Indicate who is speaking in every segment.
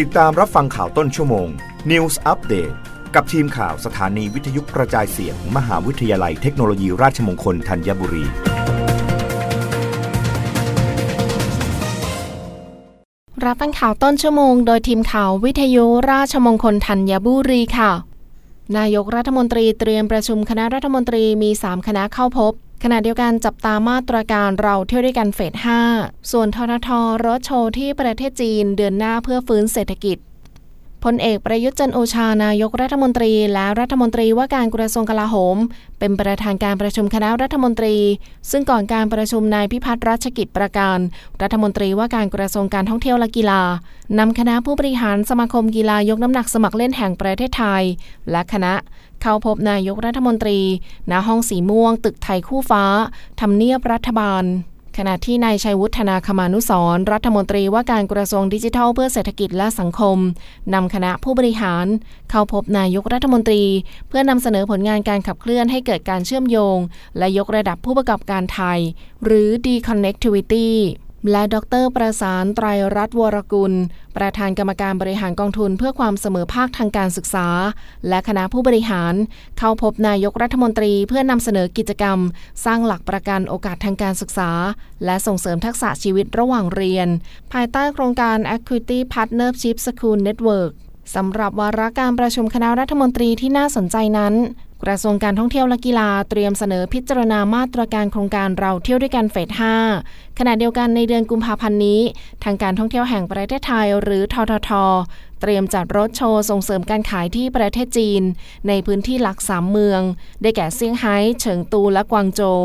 Speaker 1: ติดตามรับฟังข่าวต้นชั่วโมง News Update กับทีมข่าวสถานีวิทยุกระจายเสียงมมหาวิทยาลัยเทคโนโลยีราชมงคลธัญบุรี
Speaker 2: รับฟังข่าวต้นชั่วโมง โดยทีมข่าววิทยุราชมงคลธัญบุรีค่ะ นายกรัฐมนตรีเตรียมประชุมคณะรัฐมนตรีมี 3 คณะเข้าพบ ขณะเดียวกันจับตามาตรการเราเที่ยวด้วยกันเฟส 5 ส่วนทททรถโชว์ที่ประเทศจีนเดือนหน้าเพื่อฟื้นเศรษฐกิจ พลเอกประยุทธ์จันโอชานายกรัฐมนตรี และรัฐมนตรีว่าการกระทรวงกลาโหม เป็นประธานการประชุมคณะรัฐมนตรี ซึ่งก่อนการประชุมนายพิพัฒน์รัชกิจประการ รัฐมนตรีว่าการกระทรวงการท่องเที่ยวและกีฬานำคณะผู้บริหารสมาคมกีฬายกน้ำหนักสมัครเล่นแห่งประเทศไทย และคณะเข้าพบนายกรัฐมนตรีณห้องสีม่วง ตึกไทยคู่ฟ้าทำเนียบรัฐบาล ขณะที่นายชัยวุฒนาคมานุสรรัฐมนตรีว่าการกระทรวงดิจิทัลเพื่อเศรษฐกิจและสังคม นำคณะผู้บริหาร เข้าพบนายกรัฐมนตรี เพื่อนำเสนอผลงานการขับเคลื่อนให้เกิดการเชื่อมโยง และยกระดับผู้ประกอบการไทย หรือ Deconnectivity และดรประสานไตรรัตน์วรกุล ประธานกรรมการบริหารกองทุนเพื่อความเสมอภาคทางการศึกษา และคณะผู้บริหาร เข้าพบนายกรัฐมนตรีเพื่อนำเสนอกิจกรรม สร้างหลักประกันโอกาสทางการศึกษา และส่งเสริมทักษะชีวิตระหว่างเรียน ภายใต้โครงการ Equity Partnership School Network สำหรับวาระการประชุมคณะรัฐมนตรีที่น่าสนใจนั้น กระทรวงการท่องเที่ยวและกีฬาเตรียมเสนอพิจารณามาตรการโครงการเราเที่ยวด้วยกันเฟส 5 ขณะเดียวกันในเดือนกุมภาพันธ์นี้ ทางการท่องเที่ยวแห่งประเทศไทยหรือททท เตรียมจัดรถโชว์ส่งเสริมการขายที่ประเทศจีน ในพื้นที่หลักสามเมือง ได้แก่เซี่ยงไฮ้เฉิงตูและกวางโจว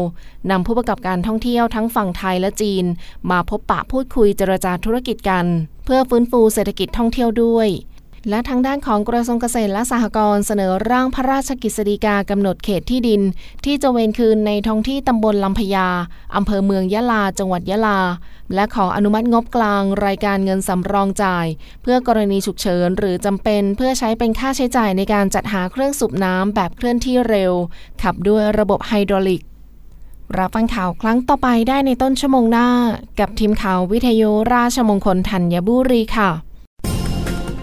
Speaker 2: นำผู้ประกอบการท่องเที่ยวทั้งฝั่งไทยและจีน มาพบปะพูดคุยเจรจาธุรกิจกัน เพื่อฟื้นฟูเศรษฐกิจท่องเที่ยวด้วย และทางด้านของกระทรวงเกษตรและสหกรณ์เสนอร่างพระราชกิจสีกากำหนดเขตที่ดิน ที่จะเวนคืนในท้องที่ตำบลลำพญาอำเภอเมืองยะลา จังหวัดยะลา และขออนุมัติงบกลางรายการเงินสำรองจ่าย เพื่อกรณีฉุกเฉินหรือจำเป็นเพื่อใช้เป็นค่าใช้จ่ายในการจัดหาเครื่องสูบน้ำแบบเคลื่อนที่เร็ว ขับด้วยระบบไฮดรอลิกรับฟังข่าวครั้งต่อไปได้ในต้นชั่วโมงหน้า กับทีมข่าววิทยุราชมงคลธัญบุรีค่ะ